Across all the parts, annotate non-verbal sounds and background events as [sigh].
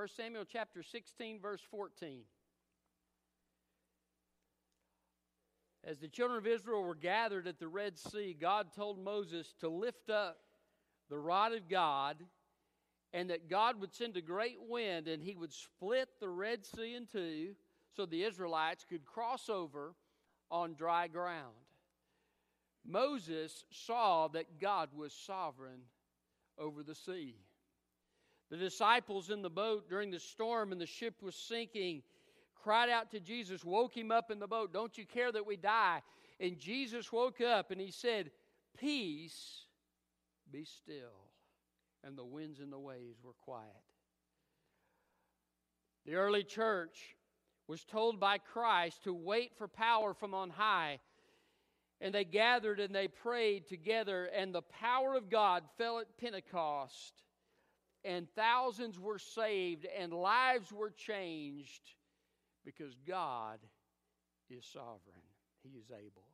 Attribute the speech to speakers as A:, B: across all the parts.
A: 1 Samuel chapter 16, verse 14. As the children of Israel were gathered at the Red Sea, God told Moses to lift up the rod of God and that God would send a great wind and he would split the Red Sea in two so the Israelites could cross over on dry ground. Moses saw that God was sovereign over the sea. The disciples in the boat during the storm and the ship was sinking cried out to Jesus, woke him up in the boat, Don't you care that we die? And Jesus woke up and he said, Peace, be still. And the winds and the waves were quiet. The early church was told by Christ to wait for power from on high. And they gathered and they prayed together, and the power of God fell at Pentecost, and thousands were saved, and lives were changed because God is sovereign. He is able.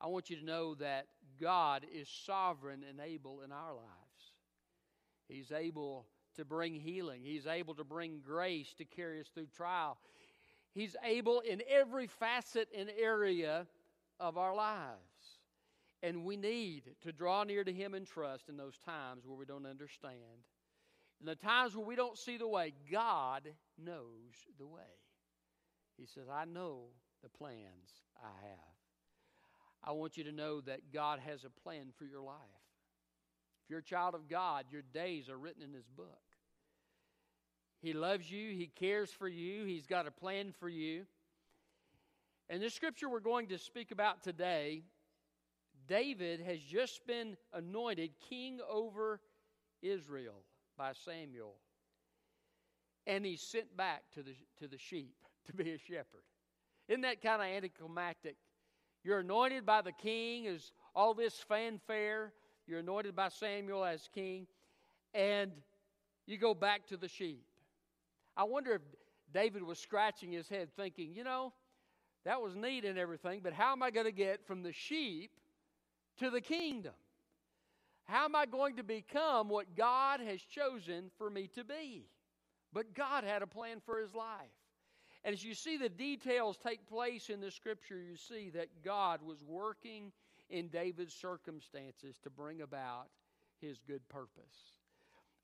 A: I want you to know that God is sovereign and able in our lives. He's able to bring healing, He's able to bring grace to carry us through trial. He's able in every facet and area of our lives. And we need to draw near to Him in trust in those times where we don't understand. In the times where we don't see the way, God knows the way. He says, I know the plans I have. I want you to know that God has a plan for your life. If you're a child of God, your days are written in His book. He loves you, He cares for you, He's got a plan for you. And the scripture we're going to speak about today, David has just been anointed king over Israel by Samuel. And he's sent back to the, to the sheep [laughs] to be a shepherd. Isn't that kind of anticlimactic? You're anointed by the king as all this fanfare. You're anointed by Samuel as king, and you go back to the sheep. I wonder if David was scratching his head thinking, you know, that was neat and everything, but how am I going to get from the sheep to the kingdom? How am I going to become what God has chosen for me to be? But God had a plan for his life. And as you see the details take place in the scripture, you see that God was working in David's circumstances to bring about his good purpose.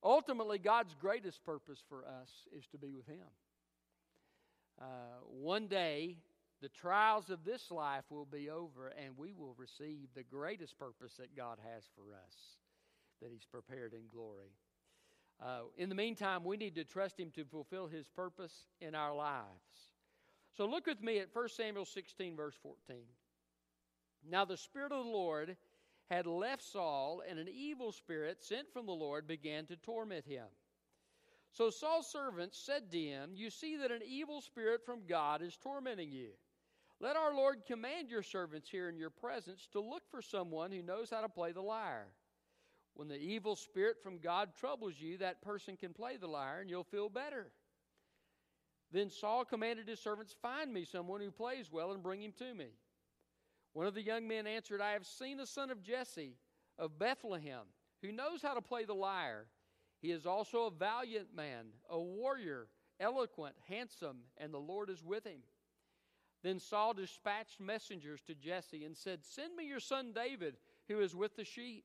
A: Ultimately, God's greatest purpose for us is to be with him. Uh, one day, the trials of this life will be over, and we will receive the greatest purpose that God has for us that He's prepared in glory. Uh, in the meantime, we need to trust Him to fulfill His purpose in our lives. So look with me at 1 Samuel 16, verse 14. Now the Spirit of the Lord had left Saul, and an evil spirit sent from the Lord began to torment him. So Saul's servants said to him, You see that an evil spirit from God is tormenting you. Let our Lord command your servants here in your presence to look for someone who knows how to play the lyre. When the evil spirit from God troubles you, that person can play the lyre and you'll feel better. Then Saul commanded his servants, Find me someone who plays well and bring him to me. One of the young men answered, I have seen a son of Jesse of Bethlehem who knows how to play the lyre. He is also a valiant man, a warrior, eloquent, handsome, and the Lord is with him. Then Saul dispatched messengers to Jesse and said, Send me your son David, who is with the sheep.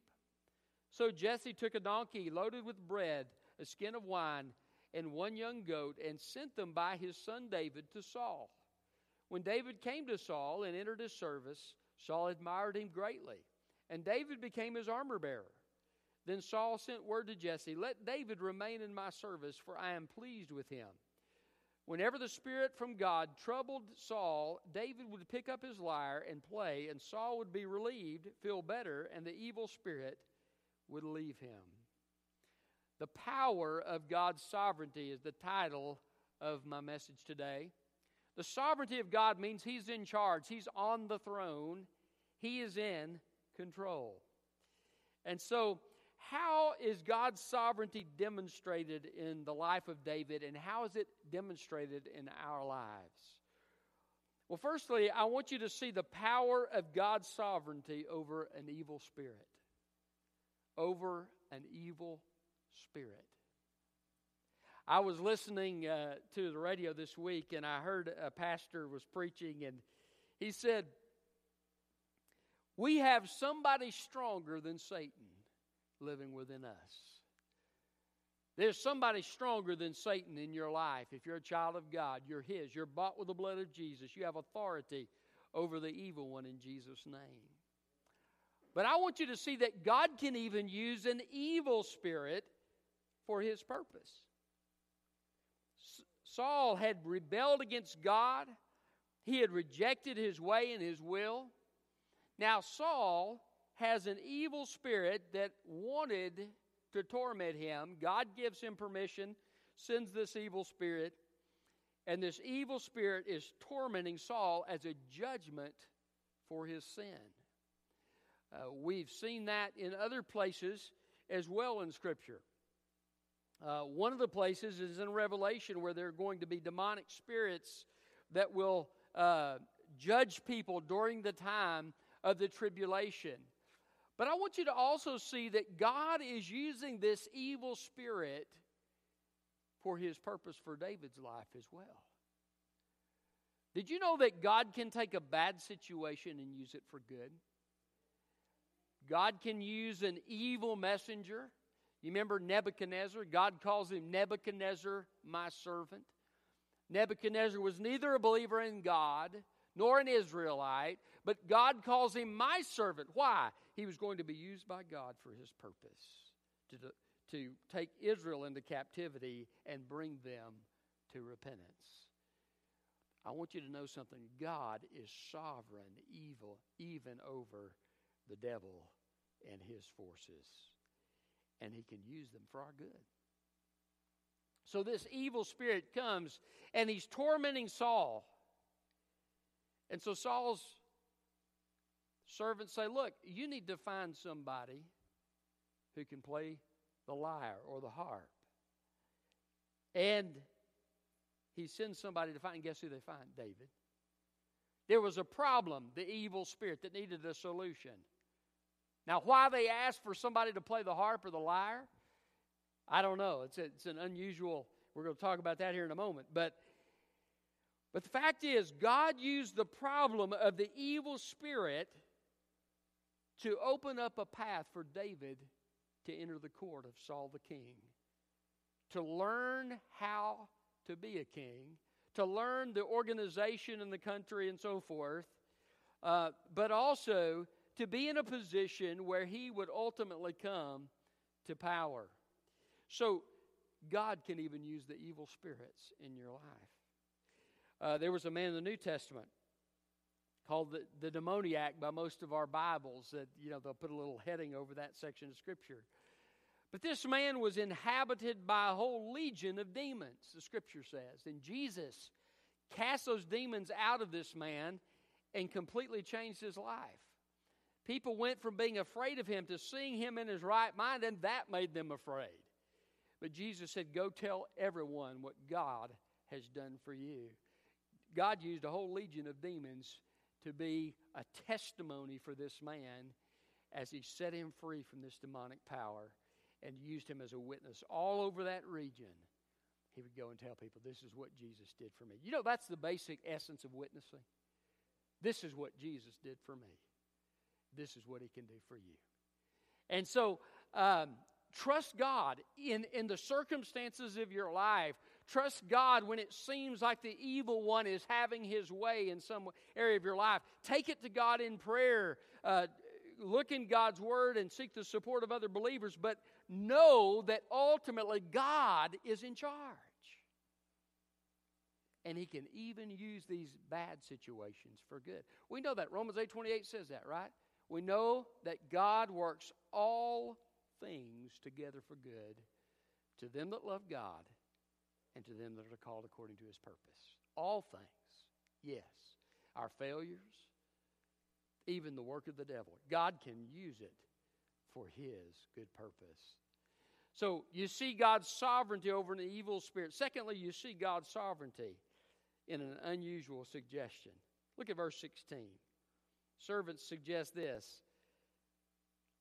A: So Jesse took a donkey loaded with bread, a skin of wine, and one young goat, and sent them by his son David to Saul. When David came to Saul and entered his service, Saul admired him greatly, and David became his armor bearer. Then Saul sent word to Jesse, Let David remain in my service, for I am pleased with him. Whenever the Spirit from God troubled Saul, David would pick up his lyre and play, and Saul would be relieved, feel better, and the evil spirit would leave him. The power of God's sovereignty is the title of my message today. The sovereignty of God means He's in charge, He's on the throne, He is in control. And so, how is God's sovereignty demonstrated in the life of David, and how is it demonstrated in our lives? Well, firstly, I want you to see the power of God's sovereignty over an evil spirit over an evil spirit. I was listening uh, to the radio this week, and I heard a pastor was preaching, and he said, "We have somebody stronger than Satan living within us." There's somebody stronger than Satan in your life. If you're a child of God, you're His. You're bought with the blood of Jesus. You have authority over the evil one in Jesus' name. But I want you to see that God can even use an evil spirit for His purpose. Saul had rebelled against God, he had rejected His way and His will. Now, Saul has an evil spirit that wanted to torment him. God gives him permission, sends this evil spirit, and this evil spirit is tormenting Saul as a judgment for his sin. Uh, we've seen that in other places as well in Scripture. Uh, one of the places is in Revelation where there are going to be demonic spirits that will uh, judge people during the time of the tribulation. But I want you to also see that God is using this evil spirit for his purpose for David's life as well. Did you know that God can take a bad situation and use it for good? God can use an evil messenger. You remember Nebuchadnezzar? God calls him Nebuchadnezzar, my servant. Nebuchadnezzar was neither a believer in God nor an Israelite, but God calls him my servant. Why? He was going to be used by God for his purpose to, to take Israel into captivity and bring them to repentance. I want you to know something. God is sovereign, evil, even over the devil and his forces. And he can use them for our good. So this evil spirit comes and he's tormenting Saul. And so Saul's servants say, Look, you need to find somebody who can play the lyre or the harp. And he sends somebody to find, and guess who they find? David. There was a problem, the evil spirit, that needed a solution. Now, why they asked for somebody to play the harp or the lyre, I don't know. It's, a, it's an unusual, we're going to talk about that here in a moment. But but the fact is, God used the problem of the evil spirit to open up a path for David to enter the court of Saul the king, to learn how to be a king, to learn the organization in the country and so forth, uh, but also to be in a position where he would ultimately come to power. So, God can even use the evil spirits in your life. Uh, there was a man in the New Testament called the, the demoniac by most of our Bibles that, you know, they'll put a little heading over that section of Scripture. But this man was inhabited by a whole legion of demons, the Scripture says. And Jesus cast those demons out of this man and completely changed his life. People went from being afraid of him to seeing him in his right mind, and that made them afraid. But Jesus said, Go tell everyone what God has done for you. God used a whole legion of demons to be a testimony for this man as he set him free from this demonic power and used him as a witness all over that region. He would go and tell people, This is what Jesus did for me. You know, that's the basic essence of witnessing. This is what Jesus did for me. This is what he can do for you. And so, um, trust God in, in the circumstances of your life Trust God when it seems like the evil one is having his way in some area of your life. Take it to God in prayer. Uh, look in God's word and seek the support of other believers, but know that ultimately God is in charge. And he can even use these bad situations for good. We know that. Romans 8 28 says that, right? We know that God works all things together for good to them that love God and to them that are called according to his purpose. All things, yes. Our failures, even the work of the devil. God can use it for his good purpose. So you see God's sovereignty over an evil spirit. Secondly, you see God's sovereignty in an unusual suggestion. Look at verse 16. Servants suggest this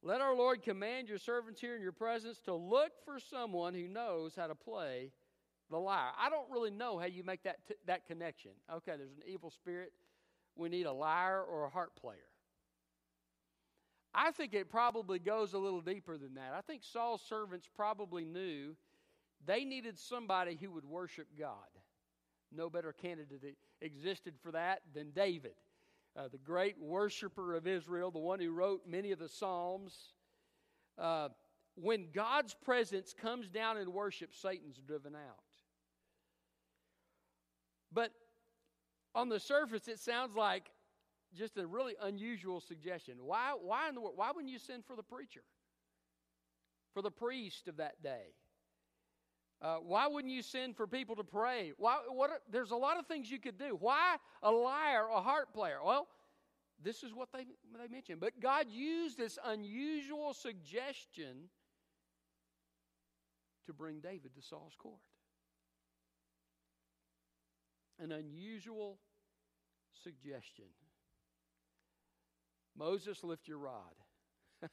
A: Let our Lord command your servants here in your presence to look for someone who knows how to play the lyre. I don't really know how you make that, t- that connection. Okay, there's an evil spirit. We need a lyre or a harp player. I think it probably goes a little deeper than that. I think Saul's servants probably knew they needed somebody who would worship God. No better candidate existed for that than David, uh, the great worshiper of Israel, the one who wrote many of the Psalms. Uh, when God's presence comes down in worship, Satan's driven out. But on the surface, it sounds like just a really unusual suggestion. Why, why in the world? Why wouldn't you send for the preacher, for the priest of that day? Uh, why wouldn't you send for people to pray? Why? What? There's a lot of things you could do. Why a lyre, a harp player? Well, this is what they they mentioned. But God used this unusual suggestion to bring David to Saul's court. An unusual suggestion. Moses, lift your rod. [laughs]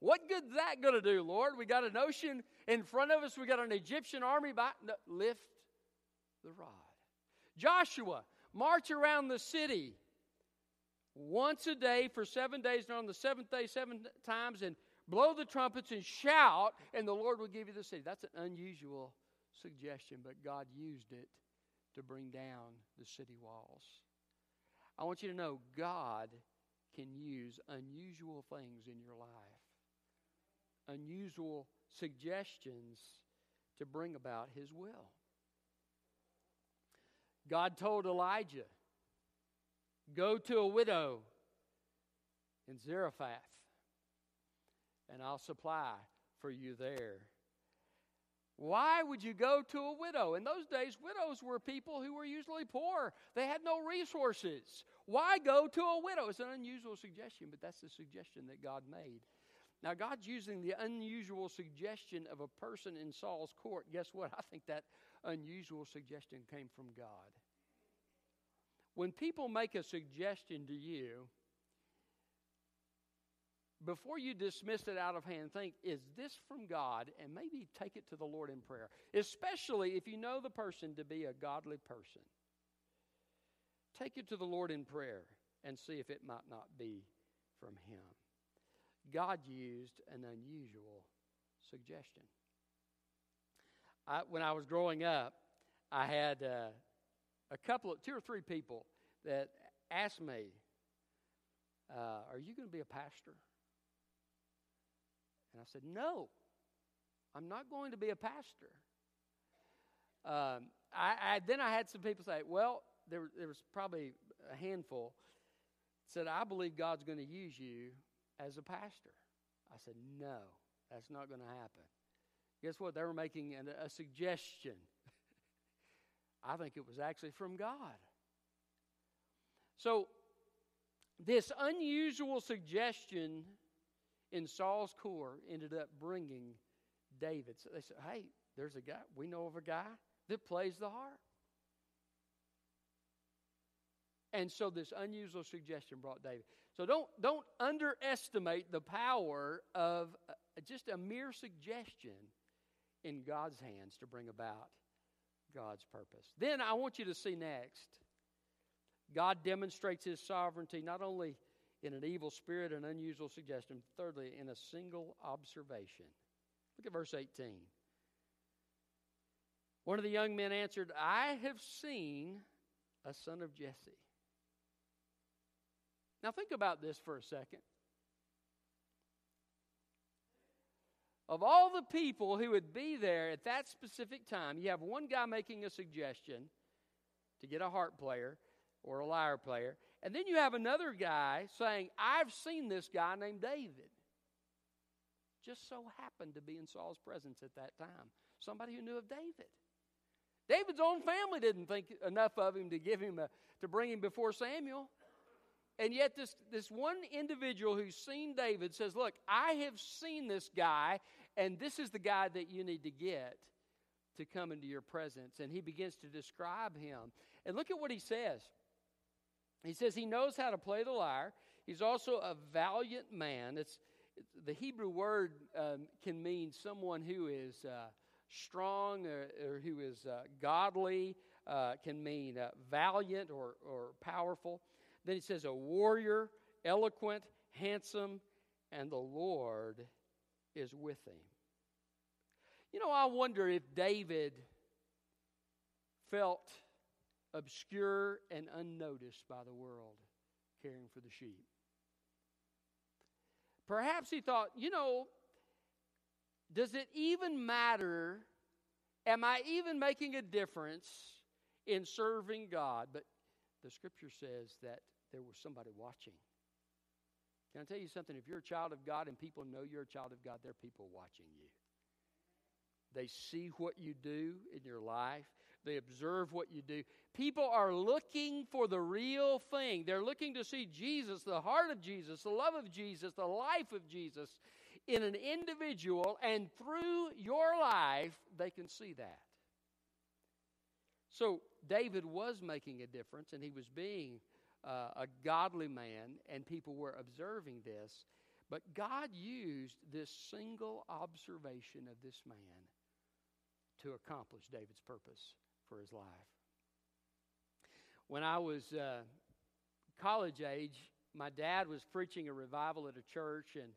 A: what good's that going to do, Lord? We got an ocean in front of us, we got an Egyptian army. By, no, lift the rod. Joshua, march around the city once a day for seven days, and on the seventh day, seven times, and blow the trumpets and shout, and the Lord will give you the city. That's an unusual suggestion, but God used it to bring down the city walls. I want you to know God can use unusual things in your life, unusual suggestions to bring about His will. God told Elijah, Go to a widow in Zarephath, and I'll supply for you there. Why would you go to a widow? In those days, widows were people who were usually poor. They had no resources. Why go to a widow? It's an unusual suggestion, but that's the suggestion that God made. Now, God's using the unusual suggestion of a person in Saul's court. Guess what? I think that unusual suggestion came from God. When people make a suggestion to you, before you dismiss it out of hand, think, is this from God? And maybe take it to the Lord in prayer, especially if you know the person to be a godly person. Take it to the Lord in prayer and see if it might not be from Him. God used an unusual suggestion. I, when I was growing up, I had uh, a couple of two or three people that asked me, uh, "Are you going to be a pastor?" And I said, No, I'm not going to be a pastor. Um, I, I, then I had some people say, Well, there, there was probably a handful said, I believe God's going to use you as a pastor. I said, No, that's not going to happen. Guess what? They were making an, a suggestion. [laughs] I think it was actually from God. So, this unusual suggestion in Saul's court ended up bringing David. So they said, Hey, there's a guy, we know of a guy that plays the harp. And so this unusual suggestion brought David. So don't, don't underestimate the power of uh, just a mere suggestion in God's hands to bring about God's purpose. Then I want you to see next God demonstrates his sovereignty not only in an evil spirit, an unusual suggestion. Thirdly, in a single observation. Look at verse 18. One of the young men answered, I have seen a son of Jesse. Now, think about this for a second. Of all the people who would be there at that specific time, you have one guy making a suggestion to get a harp player or a lyre player, and then you have another guy saying, I've seen this guy named David. Just so happened to be in Saul's presence at that time. Somebody who knew of David. David's own family didn't think enough of him to give him a, to bring him before Samuel. And yet, this, this one individual who's seen David says, Look, I have seen this guy, and this is the guy that you need to get to come into your presence. And he begins to describe him. And look at what he says. He says he knows how to play the lyre. He's also a valiant man. It's, the Hebrew word um, can mean someone who is uh, strong or, or who is uh, godly, uh, can mean uh, valiant or, or powerful. Then he says a warrior, eloquent, handsome, and the Lord is with him. You know, I wonder if David felt obscure and unnoticed by the world caring for the sheep. Perhaps he thought, you know, does it even matter? Am I even making a difference in serving God? But the scripture says that there was somebody watching. Can I tell you something? If you're a child of God and people know you're a child of God, there are people watching you. They see what you do in your life. They observe what you do. People are looking for the real thing. They're looking to see Jesus, the heart of Jesus, the love of Jesus, the life of Jesus in an individual, and through your life, they can see that. So, David was making a difference, and he was being uh, a godly man, and people were observing this. But God used this single observation of this man to accomplish David's purpose for his life. When I was uh, college age, my dad was preaching a revival at a church, and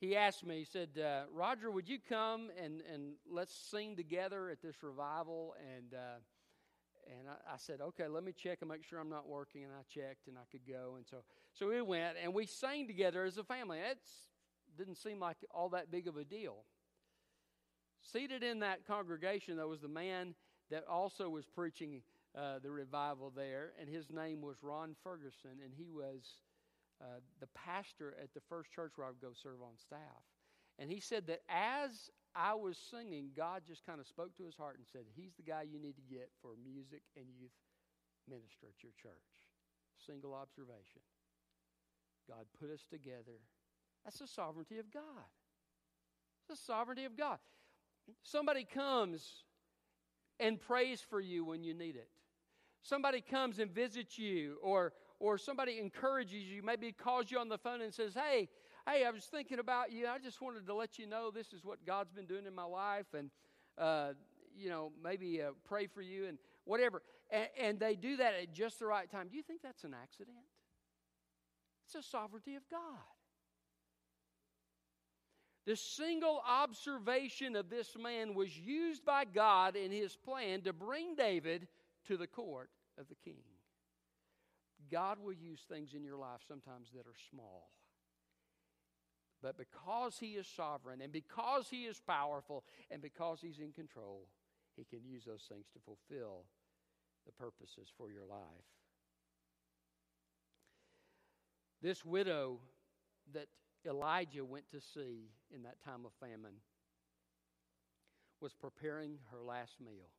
A: he asked me, he said, uh, Roger, would you come and, and let's sing together at this revival? And, uh, and I, I, said, okay, let me check and make sure I'm not working. And I checked and I could go. And so, so we went and we sang together as a family. It didn't seem like all that big of a deal. Seated in that congregation, there was the man that also was preaching uh, the revival there, and his name was Ron Ferguson, and he was uh, the pastor at the first church where I would go serve on staff. And he said that as I was singing, God just kind of spoke to his heart and said, He's the guy you need to get for music and youth minister at your church. Single observation. God put us together. That's the sovereignty of God. It's the sovereignty of God. Somebody comes and prays for you when you need it. Somebody comes and visits you, or, or somebody encourages you, maybe calls you on the phone and says, Hey, hey, I was thinking about you. I just wanted to let you know this is what God's been doing in my life, and, uh, you know, maybe uh, pray for you and whatever. And, and they do that at just the right time. Do you think that's an accident? It's a sovereignty of God. The single observation of this man was used by God in his plan to bring David to the court of the king. God will use things in your life sometimes that are small. But because He is sovereign and because He is powerful and because He's in control, He can use those things to fulfill the purposes for your life. This widow that Elijah went to see in that time of famine was preparing her last meal.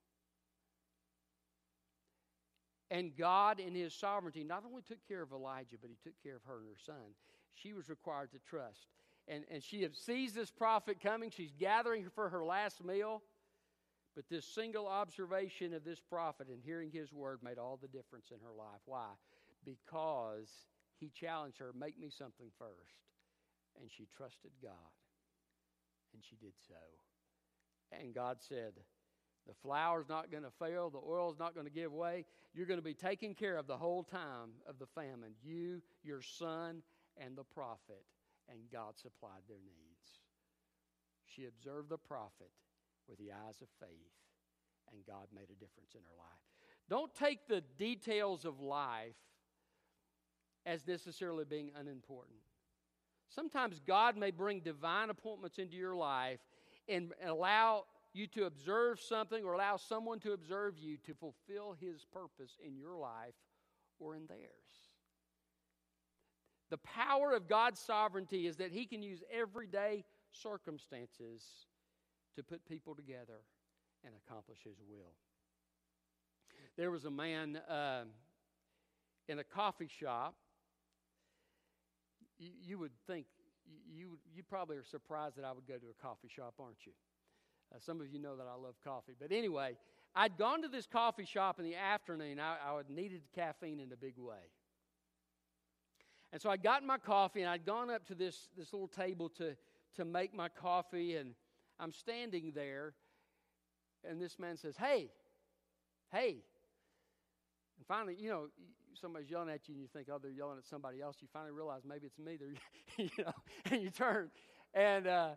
A: And God, in His sovereignty, not only took care of Elijah, but He took care of her and her son. She was required to trust. And, and she sees this prophet coming. She's gathering for her last meal. But this single observation of this prophet and hearing his word made all the difference in her life. Why? Because he challenged her, Make me something first and she trusted God. And she did so. And God said, The flour's not going to fail, the oil's not going to give way. You're going to be taken care of the whole time of the famine. You, your son, and the prophet. And God supplied their needs. She observed the prophet with the eyes of faith, and God made a difference in her life. Don't take the details of life as necessarily being unimportant. Sometimes God may bring divine appointments into your life and allow you to observe something or allow someone to observe you to fulfill his purpose in your life or in theirs. The power of God's sovereignty is that he can use everyday circumstances to put people together and accomplish his will. There was a man uh, in a coffee shop you, you would think, you, you probably are surprised that I would go to a coffee shop, aren't you? Uh, some of you know that I love coffee. But anyway, I'd gone to this coffee shop in the afternoon. I, I needed caffeine in a big way. And so I'd gotten my coffee and I'd gone up to this, this little table to, to make my coffee. And I'm standing there and this man says, Hey, hey. And finally, you know, somebody's yelling at you and you think, oh, they're yelling at somebody else. You finally realize maybe it's me. They're, [laughs] you know, [laughs] and you turn and uh,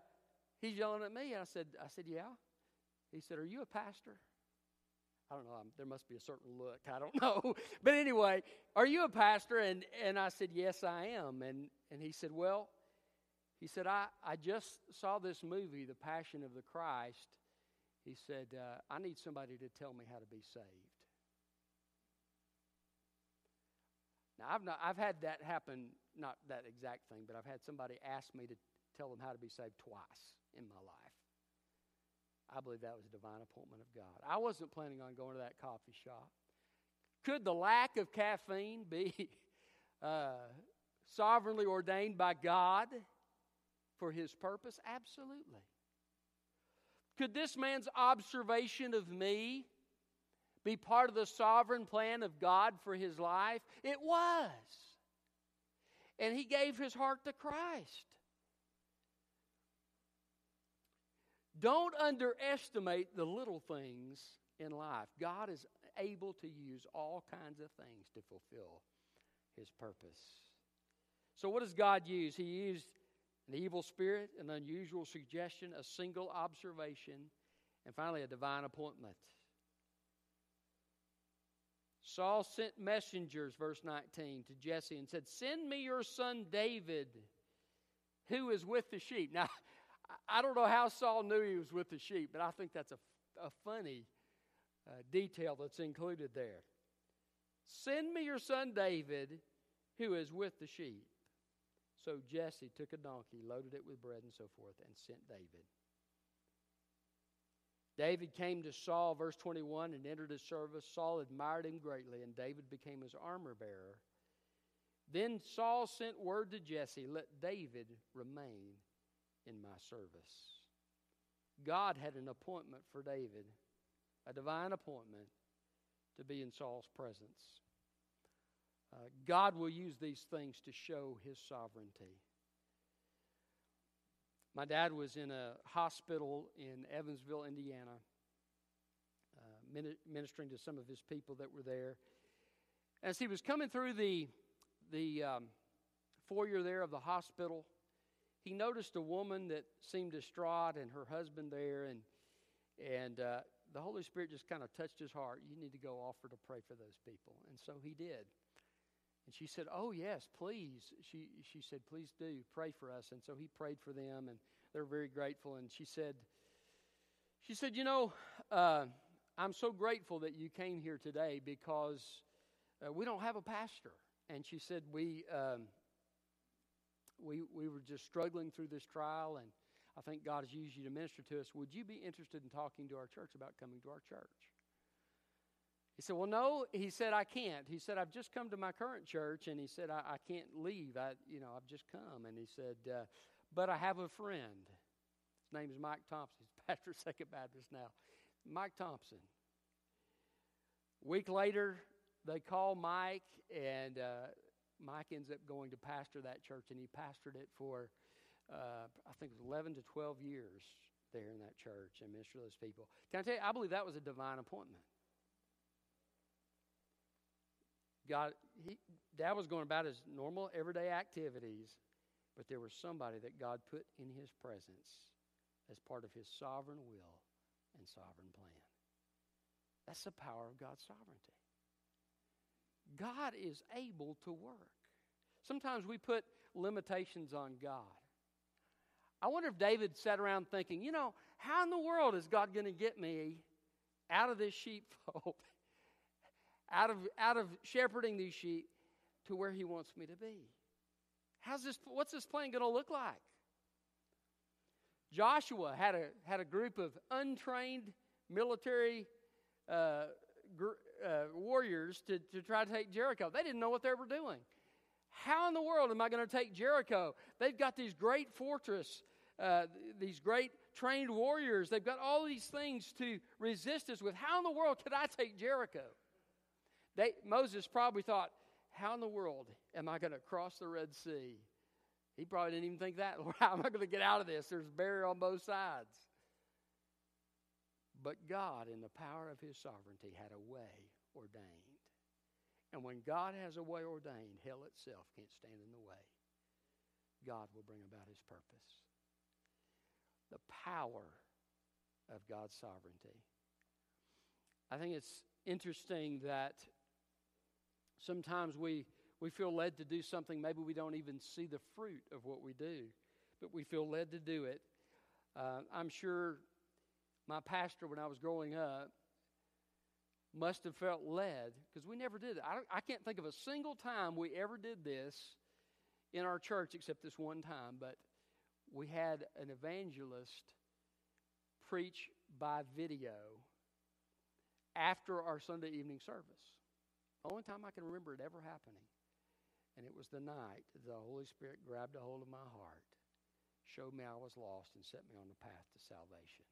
A: he's yelling at me. And I said, I said, yeah. He said, are you a pastor? I don't know. I'm, there must be a certain look. I don't [laughs] know. But anyway, are you a pastor? And, and I said, yes, I am. And, and he said, well, he said, I, I just saw this movie, The Passion of the Christ. He said, uh, I need somebody to tell me how to be saved. I've, not, I've had that happen, not that exact thing, but I've had somebody ask me to tell them how to be saved twice in my life. I believe that was a divine appointment of God. I wasn't planning on going to that coffee shop. Could the lack of caffeine be [laughs] uh, sovereignly ordained by God for his purpose? Absolutely. Could this man's observation of me be part of the sovereign plan of God for his life? It was. And he gave his heart to Christ. Don't underestimate the little things in life. God is able to use all kinds of things to fulfill his purpose. So, what does God use? He used an evil spirit, an unusual suggestion, a single observation, and finally a divine appointment. Saul sent messengers, verse 19, to Jesse and said, Send me your son David, who is with the sheep. Now, I don't know how Saul knew he was with the sheep, but I think that's a, a funny uh, detail that's included there. Send me your son David, who is with the sheep. So Jesse took a donkey, loaded it with bread and so forth, and sent David. David came to Saul, verse 21, and entered his service. Saul admired him greatly, and David became his armor bearer. Then Saul sent word to Jesse, Let David remain in my service. God had an appointment for David, a divine appointment to be in Saul's presence. Uh, God will use these things to show his sovereignty. My dad was in a hospital in Evansville, Indiana, uh, ministering to some of his people that were there. As he was coming through the, the um, foyer there of the hospital, he noticed a woman that seemed distraught and her husband there, and, and uh, the Holy Spirit just kind of touched his heart. You need to go offer to pray for those people. And so he did. And she said, Oh, yes, please. She, she said, Please do. Pray for us. And so he prayed for them, and they're very grateful. And she said, she said, You know, uh, I'm so grateful that you came here today because uh, we don't have a pastor. And she said, We. Um, we, we were just struggling through this trial, and I think God has used you to minister to us. Would you be interested in talking to our church about coming to our church? He said, Well, no. He said, I can't. He said, I've just come to my current church, and he said, I, I can't leave. I, you know, I've just come. And he said, uh, But I have a friend. His name is Mike Thompson. He's pastor of Second Baptist now. Mike Thompson. Week later, they call Mike, and uh, Mike ends up going to pastor that church, and he pastored it for, uh, I think it was 11 to 12 years there in that church and ministered to those people. Can I tell you, I believe that was a divine appointment. God, he, Dad was going about his normal everyday activities, but there was somebody that God put in his presence as part of his sovereign will and sovereign plan. That's the power of God's sovereignty. God is able to work. Sometimes we put limitations on God. I wonder if David sat around thinking, you know, how in the world is God going to get me out of this sheepfold? [laughs] out of, out of shepherding these sheep to where he wants me to be. How's this, what's this plan going to look like? Joshua had a, had a group of untrained military uh, gr- uh, warriors to, to try to take Jericho. They didn't know what they were doing. How in the world am I going to take Jericho? They've got these great fortress, uh, these great trained warriors. They've got all these things to resist us with. How in the world could I take Jericho? They, Moses probably thought, How in the world am I going to cross the Red Sea? He probably didn't even think that. [laughs] How am I going to get out of this? There's a barrier on both sides. But God, in the power of his sovereignty, had a way ordained. And when God has a way ordained, hell itself can't stand in the way. God will bring about his purpose. The power of God's sovereignty. I think it's interesting that sometimes we, we feel led to do something, maybe we don't even see the fruit of what we do, but we feel led to do it. Uh, I'm sure my pastor, when I was growing up, must have felt led because we never did it. I, I can't think of a single time we ever did this in our church except this one time, but we had an evangelist preach by video after our Sunday evening service. Only time I can remember it ever happening. And it was the night the Holy Spirit grabbed a hold of my heart, showed me I was lost, and set me on the path to salvation.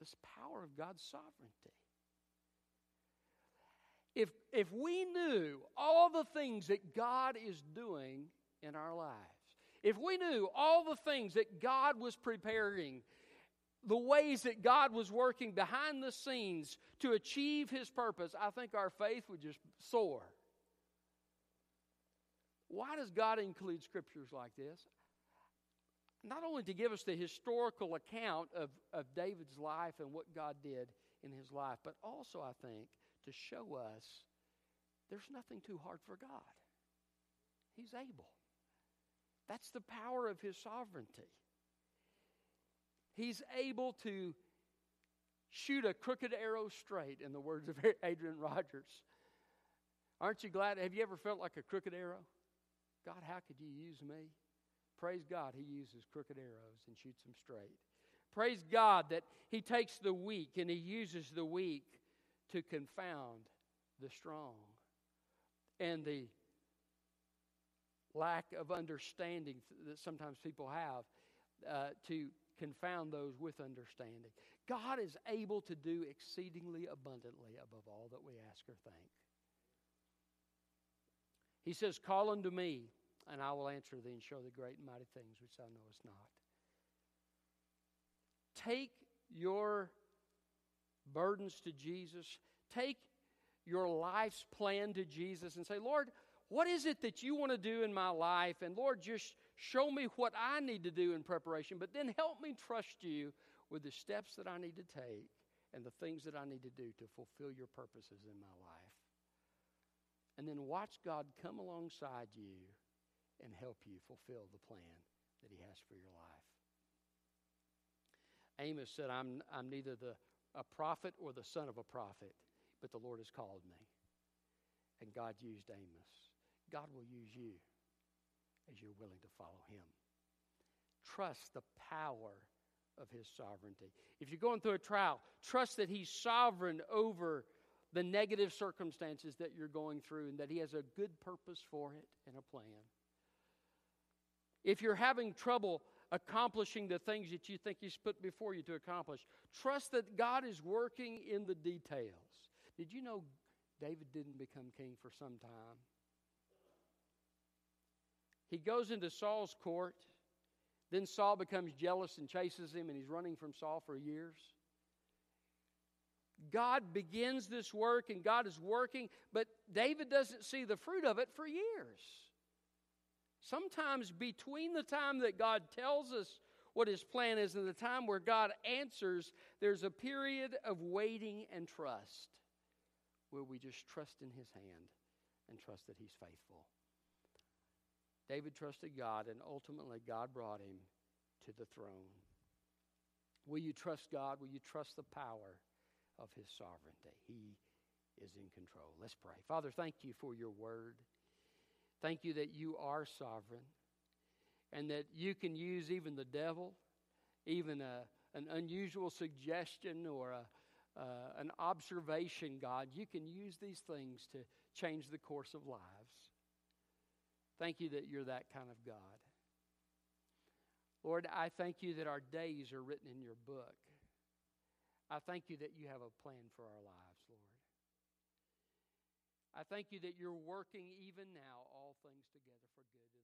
A: This power of God's sovereignty. If, if we knew all the things that God is doing in our lives, if we knew all the things that God was preparing the ways that God was working behind the scenes to achieve his purpose, I think our faith would just soar. Why does God include scriptures like this? Not only to give us the historical account of, of David's life and what God did in his life, but also, I think, to show us there's nothing too hard for God. He's able. That's the power of his sovereignty. He's able to shoot a crooked arrow straight, in the words of [laughs] Adrian Rogers. Aren't you glad? Have you ever felt like a crooked arrow? God, how could you use me? Praise God, He uses crooked arrows and shoots them straight. Praise God that He takes the weak and He uses the weak to confound the strong. And the lack of understanding that sometimes people have uh, to confound those with understanding. God is able to do exceedingly abundantly above all that we ask or think. He says, Call unto me, and I will answer thee and show thee great and mighty things which thou knowest not. Take your burdens to Jesus. Take your life's plan to Jesus and say, Lord, what is it that you want to do in my life? And Lord, just show me what I need to do in preparation, but then help me trust you with the steps that I need to take and the things that I need to do to fulfill your purposes in my life. And then watch God come alongside you and help you fulfill the plan that He has for your life. Amos said, I'm, I'm neither the, a prophet or the son of a prophet, but the Lord has called me. And God used Amos. God will use you as you're willing to follow Him. Trust the power of His sovereignty. If you're going through a trial, trust that He's sovereign over the negative circumstances that you're going through and that He has a good purpose for it and a plan. If you're having trouble accomplishing the things that you think He's put before you to accomplish, trust that God is working in the details. Did you know David didn't become king for some time? He goes into Saul's court. Then Saul becomes jealous and chases him, and he's running from Saul for years. God begins this work, and God is working, but David doesn't see the fruit of it for years. Sometimes between the time that God tells us what his plan is and the time where God answers, there's a period of waiting and trust where we just trust in his hand and trust that he's faithful. David trusted God, and ultimately, God brought him to the throne. Will you trust God? Will you trust the power of his sovereignty? He is in control. Let's pray. Father, thank you for your word. Thank you that you are sovereign and that you can use even the devil, even a, an unusual suggestion or a, uh, an observation, God. You can use these things to change the course of lives. Thank you that you're that kind of God. Lord, I thank you that our days are written in your book. I thank you that you have a plan for our lives, Lord. I thank you that you're working even now all things together for good.